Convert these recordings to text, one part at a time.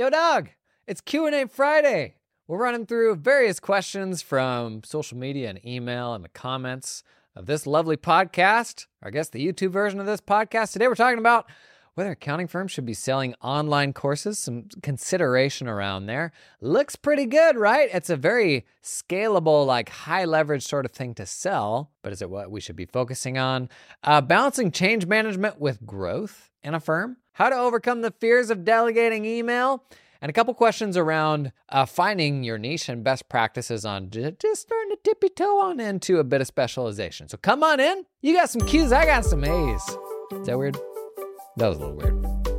Yo, dog, it's Q&A Friday. We're running through various questions from social media and email and the comments of this lovely podcast, or I guess the YouTube version of this podcast. Today we're talking about whether accounting firms should be selling online courses, some consideration around there. Looks pretty good, right? It's a very scalable, like high leverage sort of thing to sell, but is it what we should be focusing on? Uh, balancing change management with growth in a firm, how to overcome the fears of delegating email, and a couple questions around uh, finding your niche and best practices on just starting to tippy toe on into a bit of specialization. So come on in. You got some Q's, I got some A's. Is that weird? That was a little weird.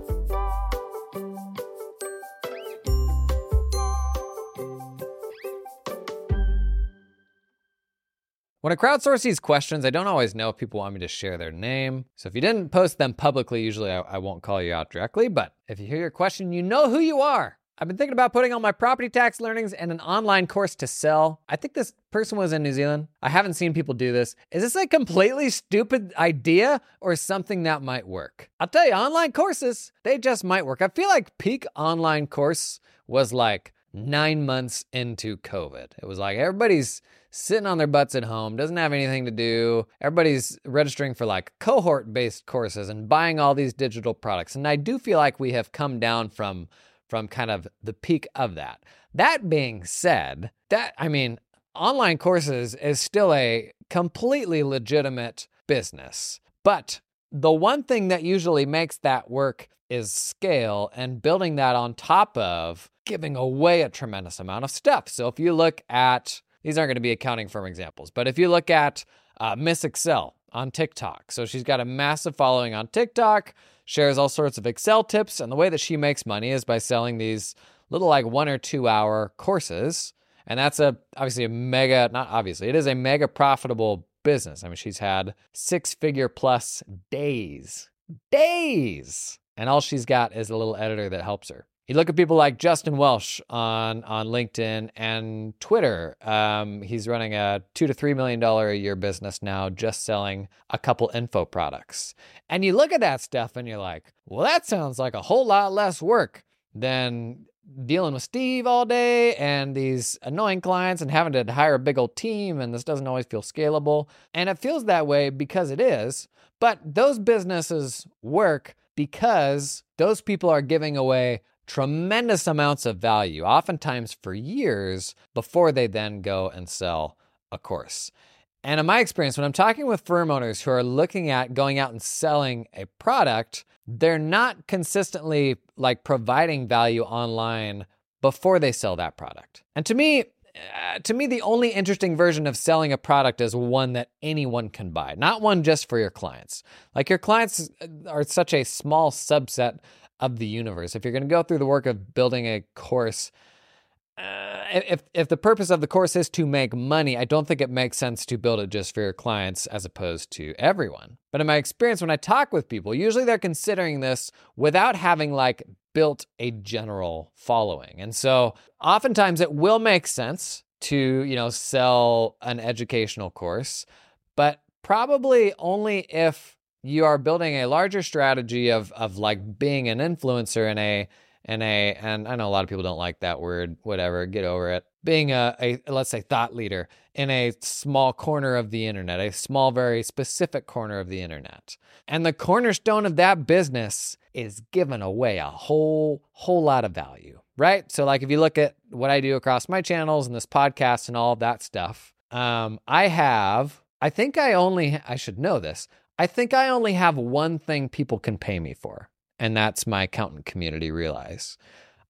When I crowdsource these questions, I don't always know if people want me to share their name. So if you didn't post them publicly, usually I, I, won't call you out directly. But if you hear your question, you know who you are. I've been thinking about putting all my property tax learnings in an online course to sell. I think this person was in New Zealand. I haven't seen people do this. Is this a completely stupid idea or something that might work? I'll tell you, online courses, they just might work. I feel like peak online course was like nine months into COVID. It was like everybody's sitting on their butts at home, doesn't have anything to do. Everybody's registering for like cohort based courses and buying all these digital products. And I do feel like we have come down from from kind of the peak of that. That being said, that I mean, online courses is still a completely legitimate business. But the one thing that usually makes that work is scale and building that on top of giving away a tremendous amount of stuff. So if you look at these aren't going to be accounting firm examples, but if you look at uh, Miss Excel on TikTok, so she's got a massive following on TikTok, shares all sorts of Excel tips, and the way that she makes money is by selling these little like one or two hour courses. And that's a obviously a mega, not obviously, it is a mega profitable business. I mean, she's had six figure plus days, days. And all she's got is a little editor that helps her. You look at people like Justin Welsh on on LinkedIn and Twitter. Um, he's running a two to three million dollar a year business now, just selling a couple info products. And you look at that stuff and you're like, well, that sounds like a whole lot less work than dealing with Steve all day and these annoying clients and having to hire a big old team. And this doesn't always feel scalable. And it feels that way because it is. But those businesses work because those people are giving away tremendous amounts of value, oftentimes for years, before they then go and sell a course. And in my experience, when I'm talking with firm owners who are looking at going out and selling a product, they're not consistently like providing value online before they sell that product. And to me, uh, to me, the only interesting version of selling a product is one that anyone can buy, not one just for your clients. Like your clients are such a small subset of the universe. If you're going to go through the work of building a course, uh, if if the purpose of the course is to make money, I don't think it makes sense to build it just for your clients as opposed to everyone. But in my experience, when I talk with people, usually they're considering this without having like built a general following, and so oftentimes it will make sense to you know sell an educational course, but probably only if you are building a larger strategy of of like being an influencer in a in a and I know a lot of people don't like that word, whatever, get over it. Being a, a let's say thought leader in a small corner of the internet, a small, very specific corner of the internet. And the cornerstone of that business is giving away a whole whole lot of value. Right. So like if you look at what I do across my channels and this podcast and all that stuff, um, I have I think I only I should know this. I think I only have one thing people can pay me for, and that's my accountant community realize.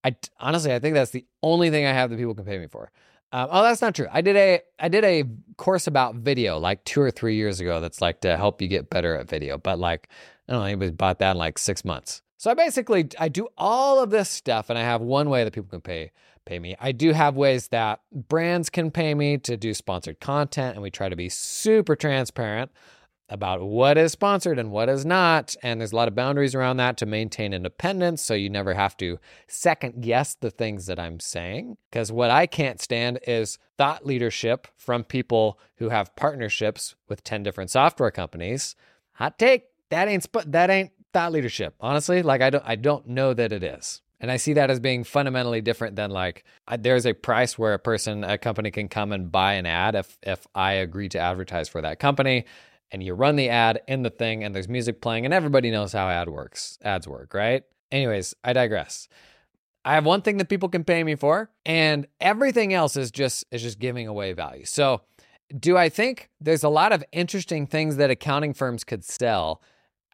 I honestly, I think that's the only thing I have that people can pay me for. Um, oh, that's not true. I did a I did a course about video like two or three years ago. That's like to help you get better at video. But like, I don't know, anybody bought that in like six months. So I basically I do all of this stuff, and I have one way that people can pay pay me. I do have ways that brands can pay me to do sponsored content, and we try to be super transparent about what is sponsored and what is not. And there's a lot of boundaries around that to maintain independence. So you never have to second guess the things that I'm saying. Because what I can't stand is thought leadership from people who have partnerships with 10 different software companies. Hot take. That ain't, that ain't thought leadership. Honestly, like I don't, I don't know that it is. And I see that as being fundamentally different than like there's a price where a person, a company can come and buy an ad if if I agree to advertise for that company and you run the ad in the thing and there's music playing and everybody knows how ad works ads work right? Anyways i digress. I have one thing that people can pay me for and everything else is just is just giving away value. So do i think there's a lot of interesting things that accounting firms could sell?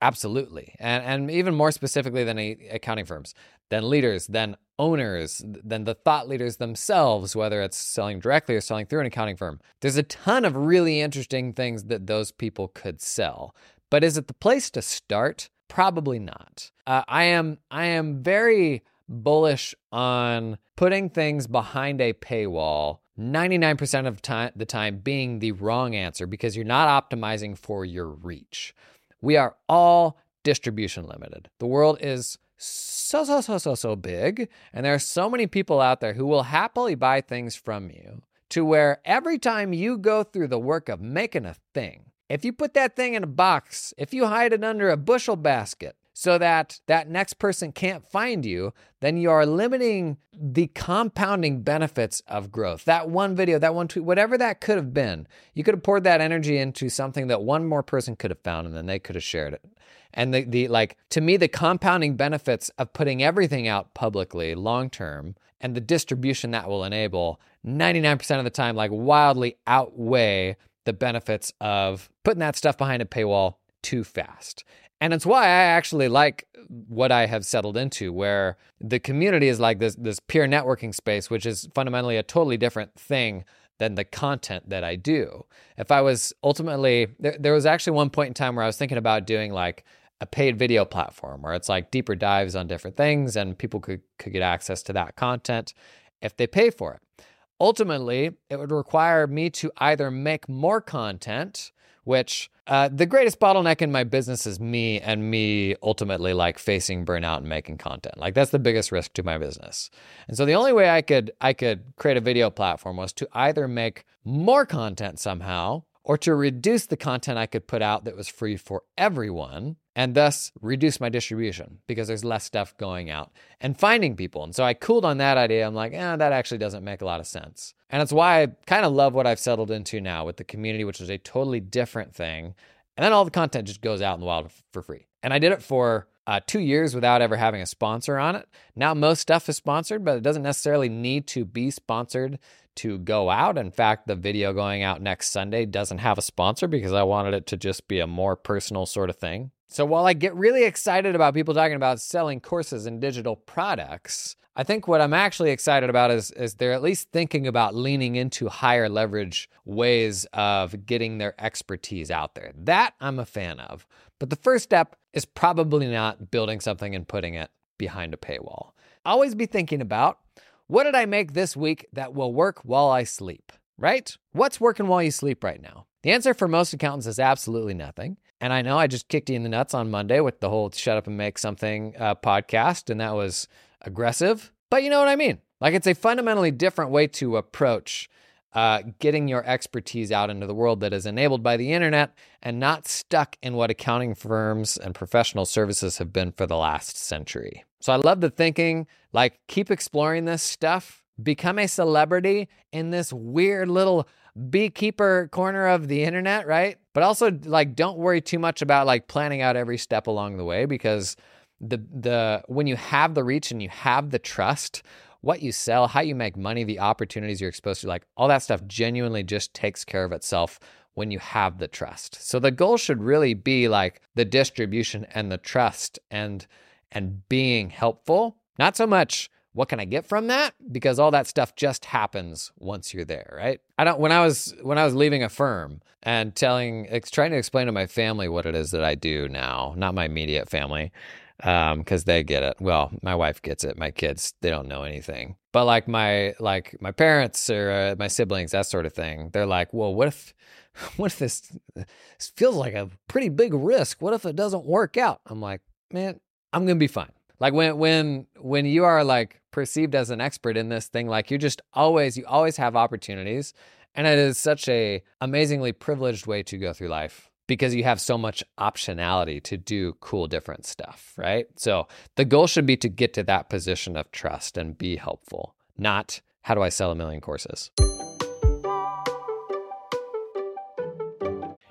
Absolutely. And and even more specifically than accounting firms than leaders than owners, than the thought leaders themselves, whether it's selling directly or selling through an accounting firm. There's a ton of really interesting things that those people could sell. But is it the place to start? Probably not. Uh, I am I am very bullish on putting things behind a paywall 99% of time, the time being the wrong answer because you're not optimizing for your reach. We are all distribution limited. The world is so, so, so, so, so big. And there are so many people out there who will happily buy things from you to where every time you go through the work of making a thing, if you put that thing in a box, if you hide it under a bushel basket, so that that next person can't find you, then you are limiting the compounding benefits of growth. That one video, that one tweet, whatever that could have been, you could have poured that energy into something that one more person could have found and then they could have shared it. And the, the like, to me, the compounding benefits of putting everything out publicly long term and the distribution that will enable 99% of the time, like wildly outweigh the benefits of putting that stuff behind a paywall too fast. And it's why I actually like what I have settled into, where the community is like this, this peer networking space, which is fundamentally a totally different thing than the content that I do. If I was ultimately, there, there was actually one point in time where I was thinking about doing like a paid video platform where it's like deeper dives on different things and people could, could get access to that content if they pay for it. Ultimately, it would require me to either make more content which uh, the greatest bottleneck in my business is me and me ultimately like facing burnout and making content. Like that's the biggest risk to my business. And so the only way I could I could create a video platform was to either make more content somehow or to reduce the content I could put out that was free for everyone and thus reduce my distribution because there's less stuff going out and finding people. And so I cooled on that idea. I'm like, eh, that actually doesn't make a lot of sense. And it's why I kind of love what I've settled into now with the community, which is a totally different thing. And then all the content just goes out in the wild for free. And I did it for uh, two years without ever having a sponsor on it. Now, most stuff is sponsored, but it doesn't necessarily need to be sponsored to go out. In fact, the video going out next Sunday doesn't have a sponsor because I wanted it to just be a more personal sort of thing. So while I get really excited about people talking about selling courses and digital products, I think what I'm actually excited about is, is they're at least thinking about leaning into higher leverage ways of getting their expertise out there. That I'm a fan of. But the first step is probably not building something and putting it behind a paywall. Always be thinking about what did I make this week that will work while I sleep, right? What's working while you sleep right now? The answer for most accountants is absolutely nothing. And I know I just kicked you in the nuts on Monday with the whole shut up and make something uh, podcast, and that was aggressive, but you know what I mean. Like it's a fundamentally different way to approach uh, getting your expertise out into the world that is enabled by the internet and not stuck in what accounting firms and professional services have been for the last century. So I love the thinking like, keep exploring this stuff, become a celebrity in this weird little beekeeper corner of the internet, right? But also like don't worry too much about like planning out every step along the way because the the when you have the reach and you have the trust, what you sell, how you make money, the opportunities you're exposed to, like all that stuff genuinely just takes care of itself when you have the trust. So the goal should really be like the distribution and the trust and and being helpful, not so much what can I get from that? Because all that stuff just happens once you're there, right? I don't when I was when I was leaving a firm and telling trying to explain to my family what it is that I do now, not my immediate family, because um, they get it. Well, my wife gets it. My kids, they don't know anything. But like my like my parents or uh, my siblings, that sort of thing, they're like, well, what if what if this, this feels like a pretty big risk? What if it doesn't work out? I'm like, man, I'm gonna be fine. Like when when when you are like perceived as an expert in this thing, like you just always you always have opportunities, and it is such a amazingly privileged way to go through life because you have so much optionality to do cool different stuff, right? So the goal should be to get to that position of trust and be helpful, not how do I sell a million courses?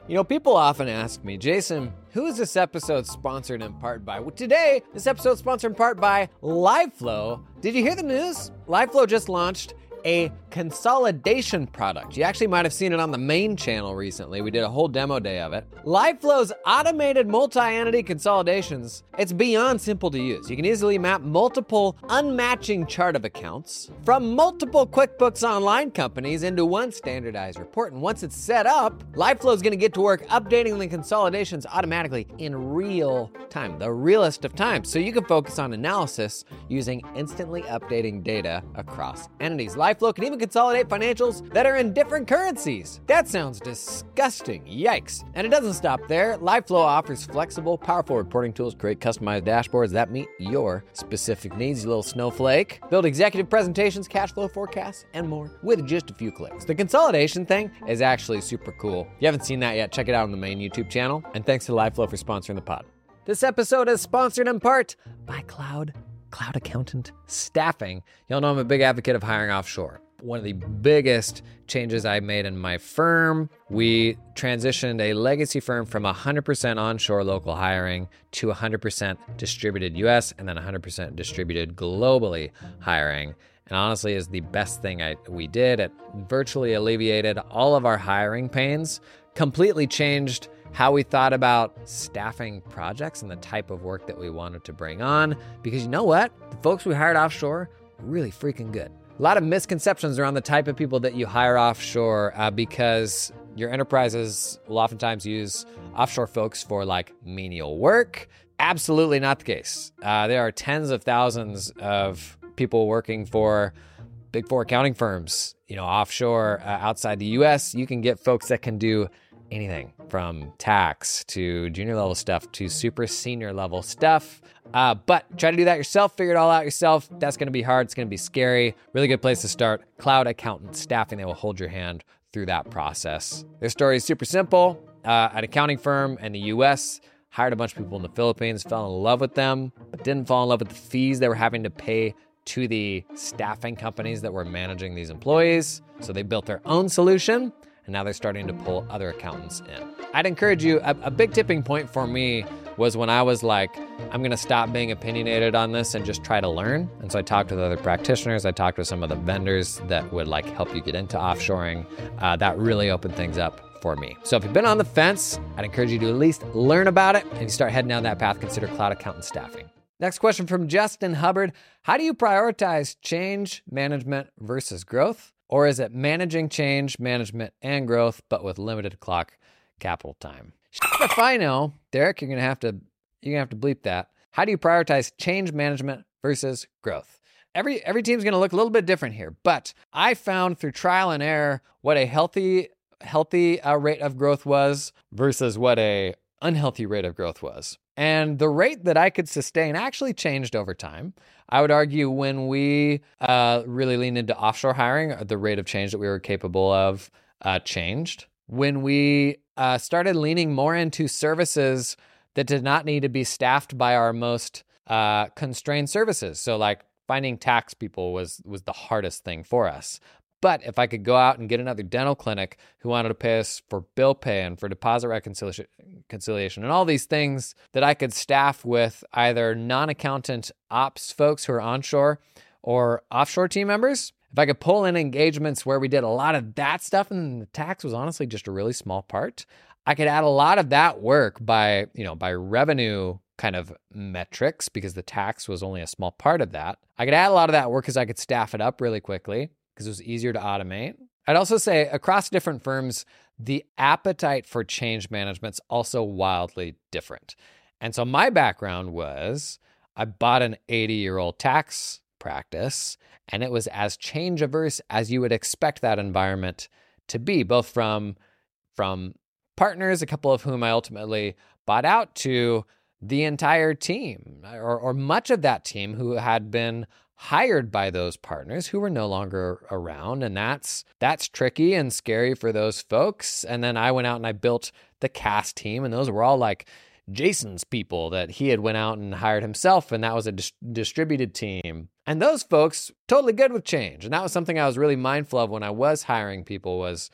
You know, people often ask me, Jason, who is this episode sponsored in part by? Well, today, this episode is sponsored in part by LiveFlow. Did you hear the news? LiveFlow just launched a consolidation product. You actually might have seen it on the main channel recently. We did a whole demo day of it. LiveFlow's automated multi-entity consolidations, it's beyond simple to use. You can easily map multiple unmatching chart of accounts from multiple QuickBooks Online companies into one standardized report. And once it's set up, LiveFlow's gonna get to work updating the consolidations automatically in real time, the realest of times. So you can focus on analysis using instantly updating data across entities. Life LiveFlow can even consolidate financials that are in different currencies. That sounds disgusting. Yikes. And it doesn't stop there. LiveFlow offers flexible, powerful reporting tools, create customized dashboards that meet your specific needs, you little snowflake. Build executive presentations, cash flow forecasts, and more with just a few clicks. The consolidation thing is actually super cool. If you haven't seen that yet, check it out on the main YouTube channel. And thanks to LiveFlow for sponsoring the pod. This episode is sponsored in part by Cloud cloud accountant staffing. Y'all know I'm a big advocate of hiring offshore. One of the biggest changes I made in my firm, we transitioned a legacy firm from 100% onshore local hiring to 100% distributed US and then 100% distributed globally hiring. And honestly, is the best thing I, we did. It virtually alleviated all of our hiring pains, completely changed how we thought about staffing projects and the type of work that we wanted to bring on. Because you know what? The folks we hired offshore, really freaking good. A lot of misconceptions around the type of people that you hire offshore uh, because your enterprises will oftentimes use offshore folks for like menial work. Absolutely not the case. Uh, there are tens of thousands of people working for big four accounting firms, you know, offshore uh, outside the US. You can get folks that can do anything from tax to junior level stuff to super senior level stuff. Uh, but try to do that yourself, figure it all out yourself. That's going to be hard. It's going to be scary. Really good place to start. Cloud accountant staffing. They will hold your hand through that process. Their story is super simple. Uh, an accounting firm in the US hired a bunch of people in the Philippines, fell in love with them, but didn't fall in love with the fees they were having to pay to the staffing companies that were managing these employees. So they built their own solution and now they're starting to pull other accountants in. I'd encourage you, a, a big tipping point for me was when I was like, I'm gonna stop being opinionated on this and just try to learn. And so I talked with other practitioners, I talked with some of the vendors that would like help you get into offshoring. Uh, that really opened things up for me. So if you've been on the fence, I'd encourage you to at least learn about it and you start heading down that path, consider cloud accountant staffing. Next question from Justin Hubbard How do you prioritize change management versus growth? Or is it managing change, management, and growth, but with limited clock capital time? If I know, Derek, you're gonna have to you're gonna have to bleep that. How do you prioritize change management versus growth? Every every team's gonna look a little bit different here, but I found through trial and error what a healthy healthy uh, rate of growth was versus what a unhealthy rate of growth was. And the rate that I could sustain actually changed over time. I would argue when we uh, really leaned into offshore hiring, uh, the rate of change that we were capable of uh, changed. When we uh, started leaning more into services that did not need to be staffed by our most uh, constrained services, so like finding tax people was was the hardest thing for us. But if I could go out and get another dental clinic who wanted to pay us for bill pay and for deposit reconciliation and all these things that I could staff with either non accountant ops folks who are onshore or offshore team members, if I could pull in engagements where we did a lot of that stuff and the tax was honestly just a really small part, I could add a lot of that work by, you know, by revenue kind of metrics because the tax was only a small part of that. I could add a lot of that work because I could staff it up really quickly because it was easier to automate. I'd also say across different firms, the appetite for change management's also wildly different. And so my background was I bought an 80 year old tax practice, and it was as change averse as you would expect that environment to be, both from from partners, a couple of whom I ultimately bought out to the entire team or, or much of that team who had been hired by those partners who were no longer around and that's that's tricky and scary for those folks and then I went out and I built the CAS team, and those were all like Jason's people that he had went out and hired himself, and that was a dis- distributed team. And those folks totally good with change, and that was something I was really mindful of when I was hiring people was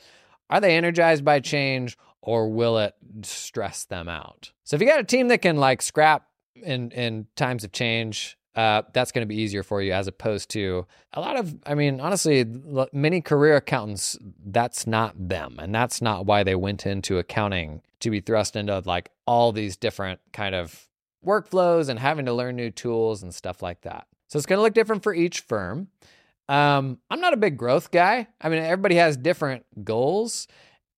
are they energized by change or will it stress them out? So if you got a team that can like scrap in in times of change, uh, that's going to be easier for you as opposed to a lot of, I mean, honestly, many career accountants, that's not them. And that's not why they went into accounting to be thrust into like all these different kind of workflows and having to learn new tools and stuff like that. So it's going to look different for each firm. Um, I'm not a big growth guy. I mean, everybody has different goals.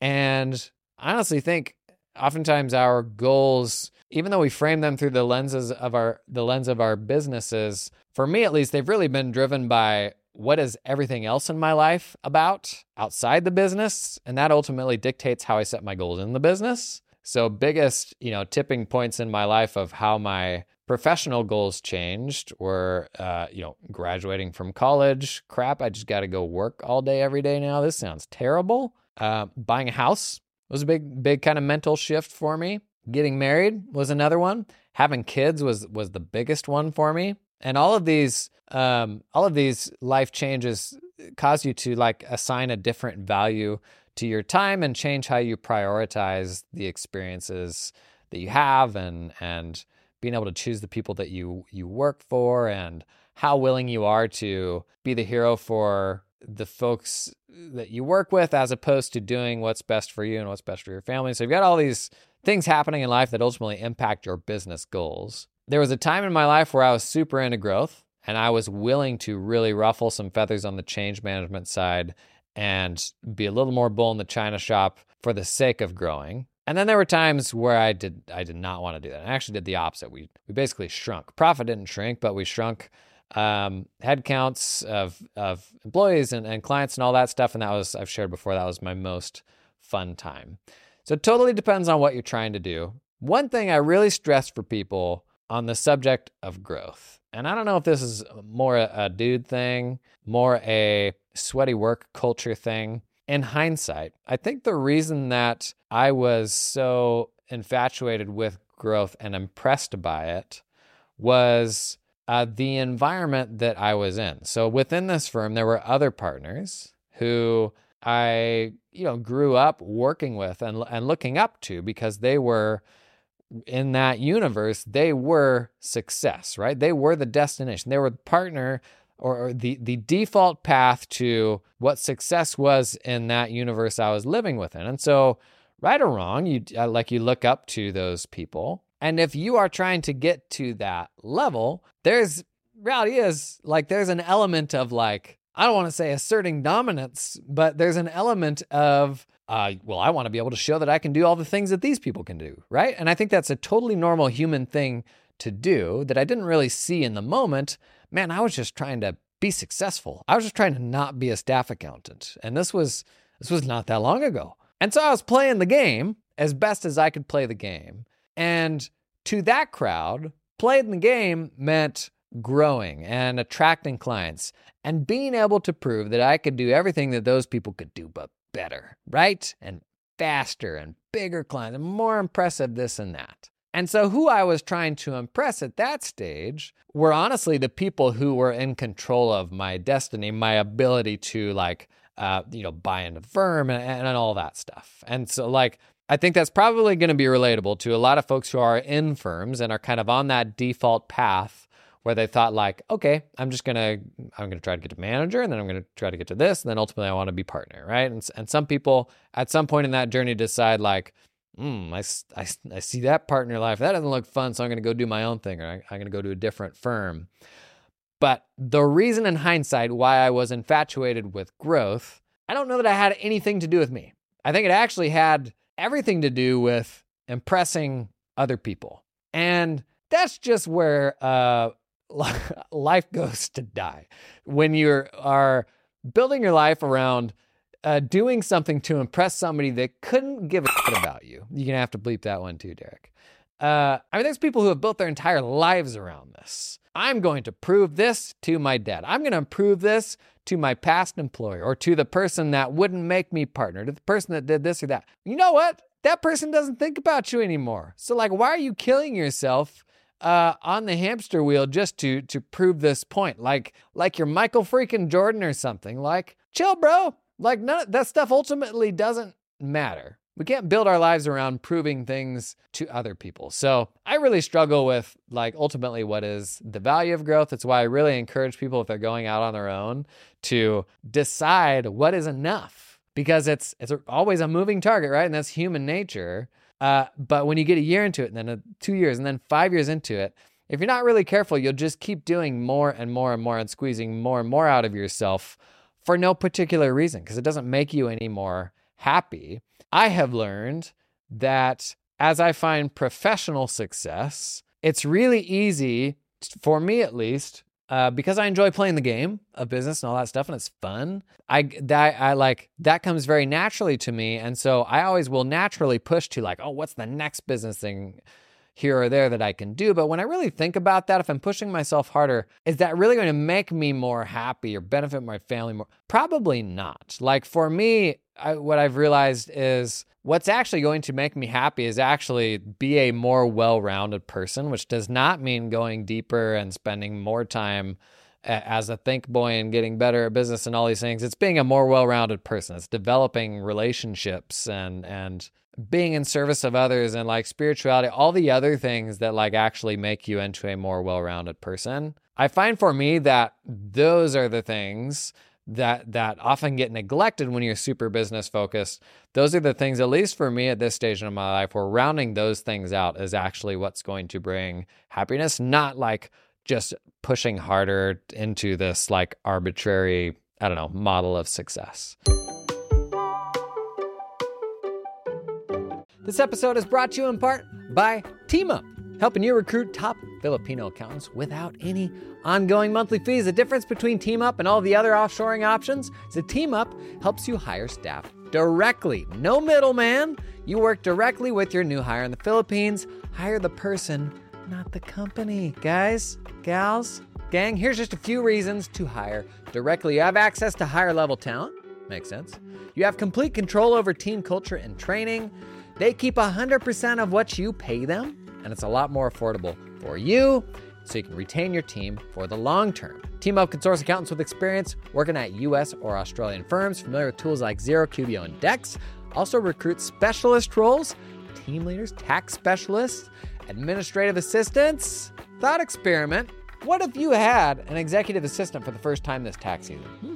And I honestly think oftentimes our goals, even though we frame them through the lenses of our the lens of our businesses, for me at least, they've really been driven by what is everything else in my life about outside the business. And that ultimately dictates how I set my goals in the business. So biggest, you know, tipping points in my life of how my professional goals changed were uh, you know graduating from college crap i just got to go work all day every day now this sounds terrible uh, buying a house was a big big kind of mental shift for me. Getting married was another one. Having kids was was the biggest one for me. And all of these um, all of these life changes cause you to like assign a different value to your time and change how you prioritize the experiences that you have and and being able to choose the people that you you work for and how willing you are to be the hero for the folks that you work with as opposed to doing what's best for you and what's best for your family. So you've got all these things happening in life that ultimately impact your business goals. There was a time in my life where I was super into growth and I was willing to really ruffle some feathers on the change management side and be a little more bull in the china shop for the sake of growing. And then there were times where I did I did not want to do that. I actually did the opposite. We we basically shrunk. Profit didn't shrink, but we shrunk um, head counts of of employees and, and clients and all that stuff. And that was I've shared before. That was my most fun time. So it totally depends on what you're trying to do. One thing I really stress for people on the subject of growth, and I don't know if this is more a, a dude thing, more a sweaty work culture thing in hindsight, I think the reason that I was so infatuated with growth and impressed by it was uh, the environment that I was in. So within this firm, there were other partners who I, you know, grew up working with and and looking up to because they were in that universe. They were success, right? They were the destination. They were the partner or, the the default path to what success was in that universe I was living within. And so, right or wrong, you uh, like you look up to those people. And if you are trying to get to that level, there's reality is like there's an element of like I don't want to say asserting dominance, but there's an element of uh, well, I want to be able to show that I can do all the things that these people can do, right? And I think that's a totally normal human thing to do that I didn't really see in the moment man, I was just trying to be successful. I was just trying to not be a staff accountant. And this was this was not that long ago. And so I was playing the game as best as I could play the game. And to that crowd, playing the game meant growing and attracting clients and being able to prove that I could do everything that those people could do, but better, right? And faster and bigger clients and more impressive this and that. And so, who I was trying to impress at that stage were honestly the people who were in control of my destiny, my ability to, like, uh, you know, buy into firm and, and all that stuff. And so, like, I think that's probably going to be relatable to a lot of folks who are in firms and are kind of on that default path where they thought like, okay, I'm just gonna I'm gonna try to get to manager, and then I'm gonna try to get to this, and then ultimately I want to be partner, right? And and some people at some point in that journey decide like, mm, I, I, I see that partner life. That doesn't look fun. So I'm going to go do my own thing or I, I'm going to go to a different firm. But the reason in hindsight why I was infatuated with growth, I don't know that I had anything to do with me. I think it actually had everything to do with impressing other people. And that's just where uh, life goes to die. When you are building your life around uh, doing something to impress somebody that couldn't give a shit about you. You're gonna have to bleep that one too, Derek. Uh, I mean, there's people who have built their entire lives around this. I'm going to prove this to my dad. I'm going to prove this to my past employer or to the person that wouldn't make me partner, to the person that did this or that. You know what? that person doesn't think about you anymore. So like, why are you killing yourself uh, on the hamster wheel just to to prove this point? Like like you're Michael freaking Jordan or something. Like, chill, bro. Like none of that stuff ultimately doesn't matter. We can't build our lives around proving things to other people. So I really struggle with like ultimately what is the value of growth. That's why I really encourage people if they're going out on their own to decide what is enough because it's it's always a moving target, right? And that's human nature. Uh, but when you get a year into it, and then a, two years, and then five years into it, if you're not really careful, you'll just keep doing more and more and more and squeezing more and more out of yourself for no particular reason because it doesn't make you any more happy. I have learned that as I find professional success, it's really easy, for me at least, uh, because I enjoy playing the game of business and all that stuff, and it's fun. I that I like that comes very naturally to me, and so I always will naturally push to like, oh, what's the next business thing here or there that I can do. But when I really think about that, if I'm pushing myself harder, is that really going to make me more happy or benefit my family more? Probably not. Like for me, I, what I've realized is what's actually going to make me happy is actually be a more well rounded person, which does not mean going deeper and spending more time as a think boy and getting better at business and all these things. It's being a more well rounded person. It's developing relationships and, and, being in service of others and like spirituality, all the other things that like actually make you into a more well-rounded person. I find for me that those are the things that that often get neglected when you're super business focused. Those are the things, at least for me at this stage in my life, where rounding those things out is actually what's going to bring happiness, not like just pushing harder into this like arbitrary, I don't know, model of success. This episode is brought to you in part by TeamUp, helping you recruit top Filipino accountants without any ongoing monthly fees. The difference between TeamUp and all the other offshoring options is that TeamUp helps you hire staff directly. No middleman. You work directly with your new hire in the Philippines. Hire the person, not the company. Guys, gals, gang, here's just a few reasons to hire directly. You have access to higher level talent. Makes sense. You have complete control over team culture and training. They keep 100% of what you pay them, and it's a lot more affordable for you so you can retain your team for the long term. Team up can source accountants with experience working at US or Australian firms, familiar with tools like Xero, QBO, and Dext. Also recruit specialist roles, team leaders, tax specialists, administrative assistants. Thought experiment. What if you had an executive assistant for the first time this tax season? Hmm.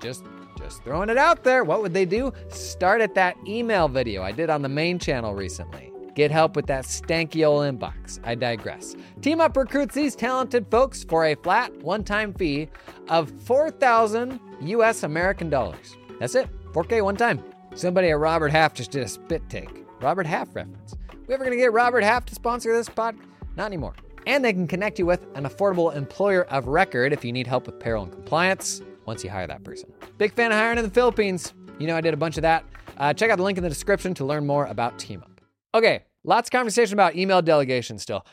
Just just throwing it out there. What would they do? Start at that email video I did on the main channel recently. Get help with that stanky old inbox. I digress. Team Up recruits these talented folks for a flat one time fee of 4,000 US American dollars. That's it, 4K one time. Somebody at Robert Half just did a spit take. Robert Half reference. We ever gonna get Robert Half to sponsor this pod? Not anymore. And they can connect you with an affordable employer of record if you need help with payroll and compliance once you hire that person. Big fan of hiring in the Philippines. You know, I did a bunch of that. Uh, check out the link in the description to learn more about TeamUp. Okay, lots of conversation about email delegation still.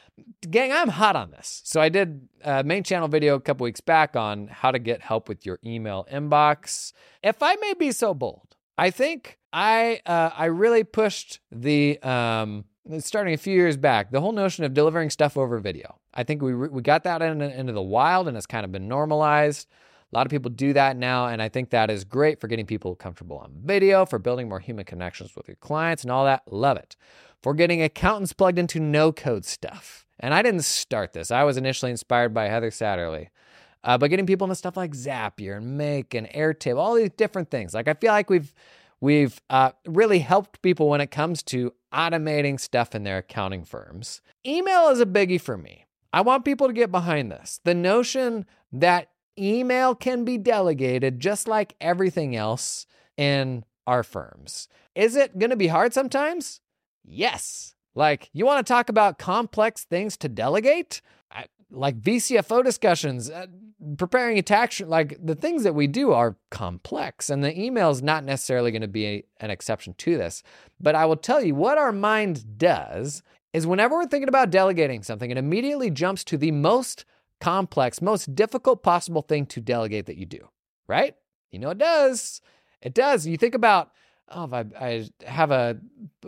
Gang, I'm hot on this. So I did a main channel video a couple weeks back on how to get help with your email inbox. If I may be so bold, I think I uh, I really pushed the um, starting a few years back the whole notion of delivering stuff over video. I think we we got that in, into the wild and it's kind of been normalized. A lot of people do that now, and I think that is great for getting people comfortable on video, for building more human connections with your clients and all that. Love it. For getting accountants plugged into no code stuff. And I didn't start this, I was initially inspired by Heather Satterley. Uh, but getting people into stuff like Zapier and Make and Airtable, all these different things. Like I feel like we've we've uh, really helped people when it comes to automating stuff in their accounting firms. Email is a biggie for me. I want people to get behind this. The notion that email can be delegated just like everything else in our firms. Is it going to be hard sometimes? Yes. Like, you want to talk about complex things to delegate? I, like VCFO discussions, uh, preparing a tax, like the things that we do are complex, and the email is not necessarily going to be a, an exception to this. But I will tell you what our mind does is whenever we're thinking about delegating something, it immediately jumps to the most complex, most difficult possible thing to delegate that you do, right? You know, it does. It does. You think about oh, if I, I have a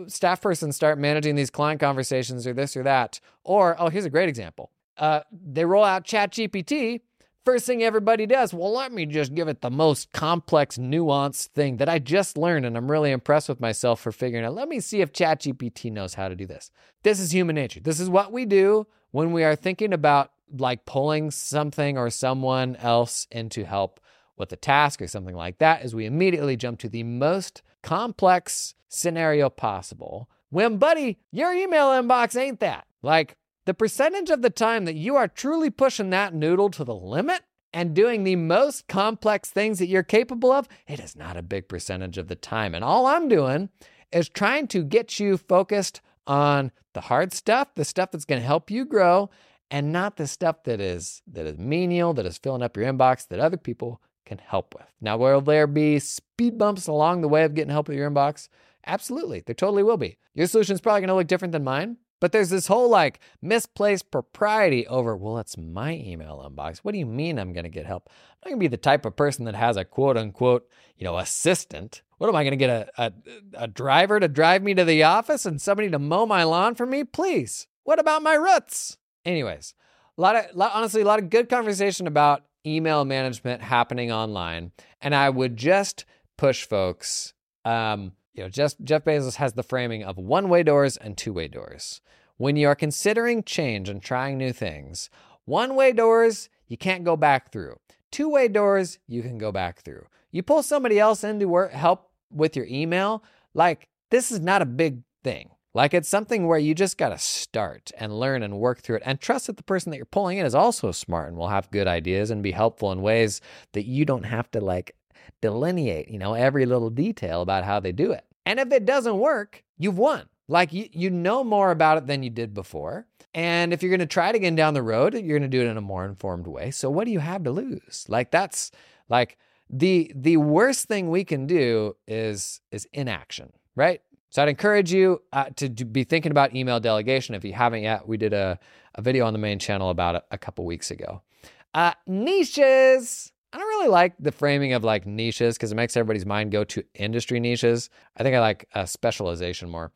staff person start managing these client conversations or this or that. Or, oh, here's a great example. Uh, they roll out ChatGPT. First thing everybody does, well, let me just give it the most complex, nuanced thing that I just learned. And I'm really impressed with myself for figuring out. Let me see if ChatGPT knows how to do this. This is human nature. This is what we do when we are thinking about like pulling something or someone else in to help with a task or something like that is we immediately jump to the most complex scenario possible. When, buddy, your email inbox ain't that. Like, the percentage of the time that you are truly pushing that noodle to the limit and doing the most complex things that you're capable of, it is not a big percentage of the time. And all I'm doing is trying to get you focused on the hard stuff, the stuff that's going to help you grow, and not the stuff that is that is menial, that is filling up your inbox that other people can help with. Now, will there be speed bumps along the way of getting help with your inbox? Absolutely. There totally will be. Your solution is probably going to look different than mine, but there's this whole like misplaced propriety over, well, it's my email inbox. What do you mean I'm going to get help? I'm not going to be the type of person that has a quote unquote, you know, assistant. What am I going to get a, a, a driver to drive me to the office and somebody to mow my lawn for me? Please. What about my roots? Anyways, a lot of, honestly, a lot of good conversation about email management happening online. And I would just push folks. Um, you know, just Jeff Bezos has the framing of one-way doors and two-way doors. When you are considering change and trying new things, one-way doors you can't go back through. Two-way doors you can go back through. You pull somebody else in to work, help with your email, like this is not a big thing. Like it's something where you just got to start and learn and work through it and trust that the person that you're pulling in is also smart and will have good ideas and be helpful in ways that you don't have to like delineate, you know, every little detail about how they do it. And if it doesn't work, you've won. Like you, you know more about it than you did before. And if you're going to try it again down the road, you're going to do it in a more informed way. So what do you have to lose? Like that's like the the worst thing we can do is is inaction, right? So I'd encourage you uh, to, to, be thinking about email delegation. If you haven't yet, we did a, a video on the main channel about it a couple weeks ago. Uh, niches. I don't really like the framing of like niches because it makes everybody's mind go to industry niches. I think I like uh, specialization more.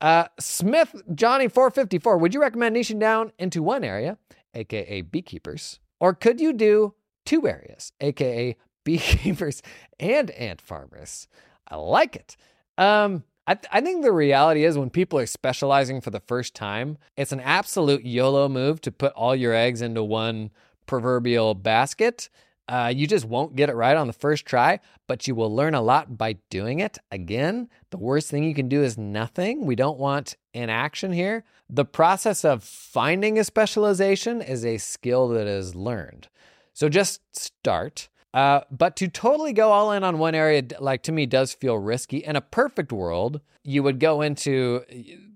Uh, Smith Johnny 454, would you recommend niching down into one area, aka beekeepers, or could you do two areas, aka beekeepers and ant farmers? I like it. Um, I, th- I think the reality is when people are specializing for the first time, it's an absolute YOLO move to put all your eggs into one proverbial basket. Uh, you just won't get it right on the first try, but you will learn a lot by doing it. Again, the worst thing you can do is nothing. We don't want inaction here. The process of finding a specialization is a skill that is learned. So just start. Uh, but to totally go all in on one area, like to me, does feel risky. In a perfect world, you would go into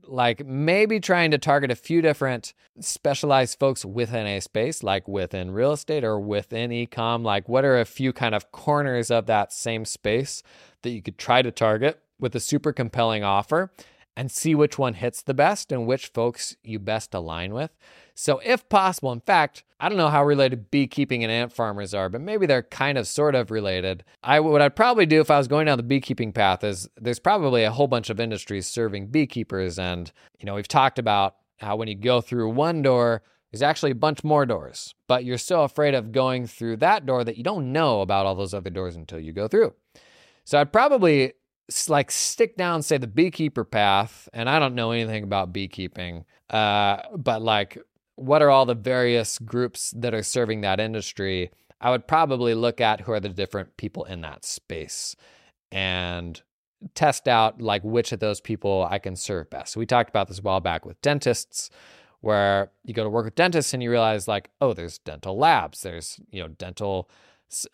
like maybe trying to target a few different specialized folks within a space, like within real estate or within ecom. Like, what are a few kind of corners of that same space that you could try to target with a super compelling offer and see which one hits the best and which folks you best align with? So, if possible, in fact, I don't know how related beekeeping and ant farmers are, but maybe they're kind of sort of related. I what I'd probably do if I was going down the beekeeping path is there's probably a whole bunch of industries serving beekeepers, and you know we've talked about how when you go through one door, there's actually a bunch more doors, but you're so afraid of going through that door that you don't know about all those other doors until you go through. So I'd probably like stick down, say the beekeeper path, and I don't know anything about beekeeping, uh, but like what are all the various groups that are serving that industry, I would probably look at who are the different people in that space and test out like which of those people I can serve best. So we talked about this a while back with dentists where you go to work with dentists and you realize like, oh, there's dental labs, there's, you know, dental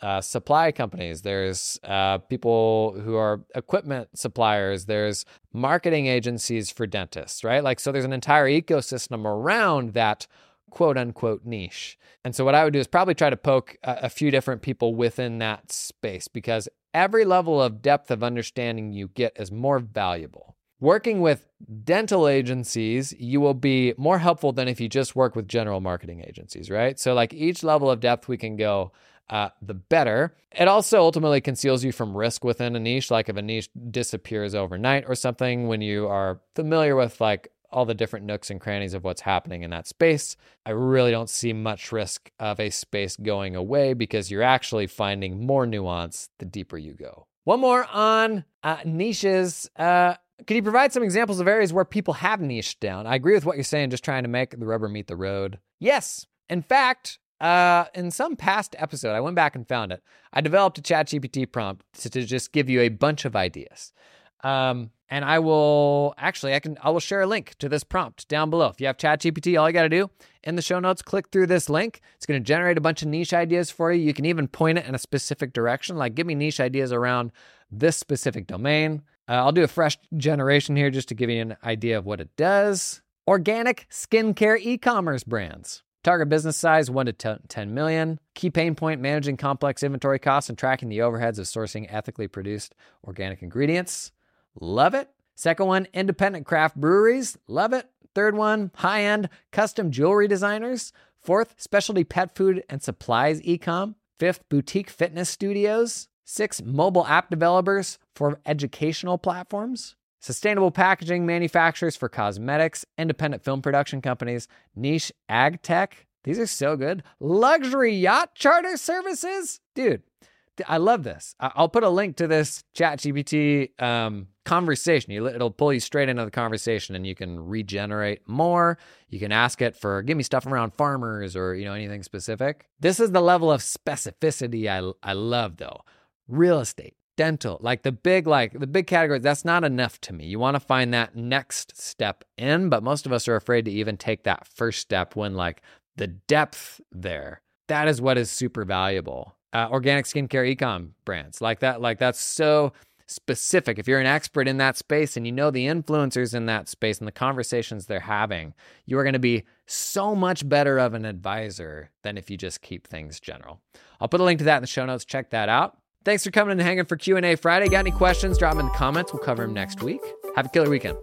uh, supply companies, there's uh, people who are equipment suppliers, there's marketing agencies for dentists, right? Like, so there's an entire ecosystem around that quote unquote niche. And so, what I would do is probably try to poke a, a few different people within that space because every level of depth of understanding you get is more valuable. Working with dental agencies, you will be more helpful than if you just work with general marketing agencies, right? So, like each level of depth we can go, uh, the better. It also ultimately conceals you from risk within a niche, like if a niche disappears overnight or something, when you are familiar with like all the different nooks and crannies of what's happening in that space. I really don't see much risk of a space going away because you're actually finding more nuance the deeper you go. One more on uh, niches. Uh, can you provide some examples of areas where people have niched down? I agree with what you're saying, just trying to make the rubber meet the road. Yes. In fact, uh, in some past episode, I went back and found it. I developed a ChatGPT prompt to, to just give you a bunch of ideas. Um, and I will actually, I can, I will share a link to this prompt down below. If you have ChatGPT, all you got to do in the show notes, click through this link. It's going to generate a bunch of niche ideas for you. You can even point it in a specific direction, like give me niche ideas around this specific domain. Uh, I'll do a fresh generation here just to give you an idea of what it does. Organic skincare e commerce brands. Target business size 1 to 10 million. Key pain point managing complex inventory costs and tracking the overheads of sourcing ethically produced organic ingredients. Love it. Second one, independent craft breweries. Love it. Third one, high end custom jewelry designers. Fourth, specialty pet food and supplies ecom. Fifth, boutique fitness studios. Six, mobile app developers for educational platforms. Sustainable packaging manufacturers for cosmetics, independent film production companies, niche ag tech. These are so good. Luxury yacht charter services. Dude, I love this. I'll put a link to this ChatGPT um, conversation. It'll pull you straight into the conversation and you can regenerate more. You can ask it for give me stuff around farmers or, you know, anything specific. This is the level of specificity I, I love though. Real estate, dental, like the big, like the big categories, that's not enough to me. You want to find that next step in, but most of us are afraid to even take that first step when like the depth there, that is what is super valuable. Uh, organic skincare ecom brands like that, like that's so specific. If you're an expert in that space and you know the influencers in that space and the conversations they're having, you are going to be so much better of an advisor than if you just keep things general. I'll put a link to that in the show notes. Check that out. Thanks for coming and hanging for Q&A Friday. Got any questions? Drop them in the comments. We'll cover them next week. Have a killer weekend.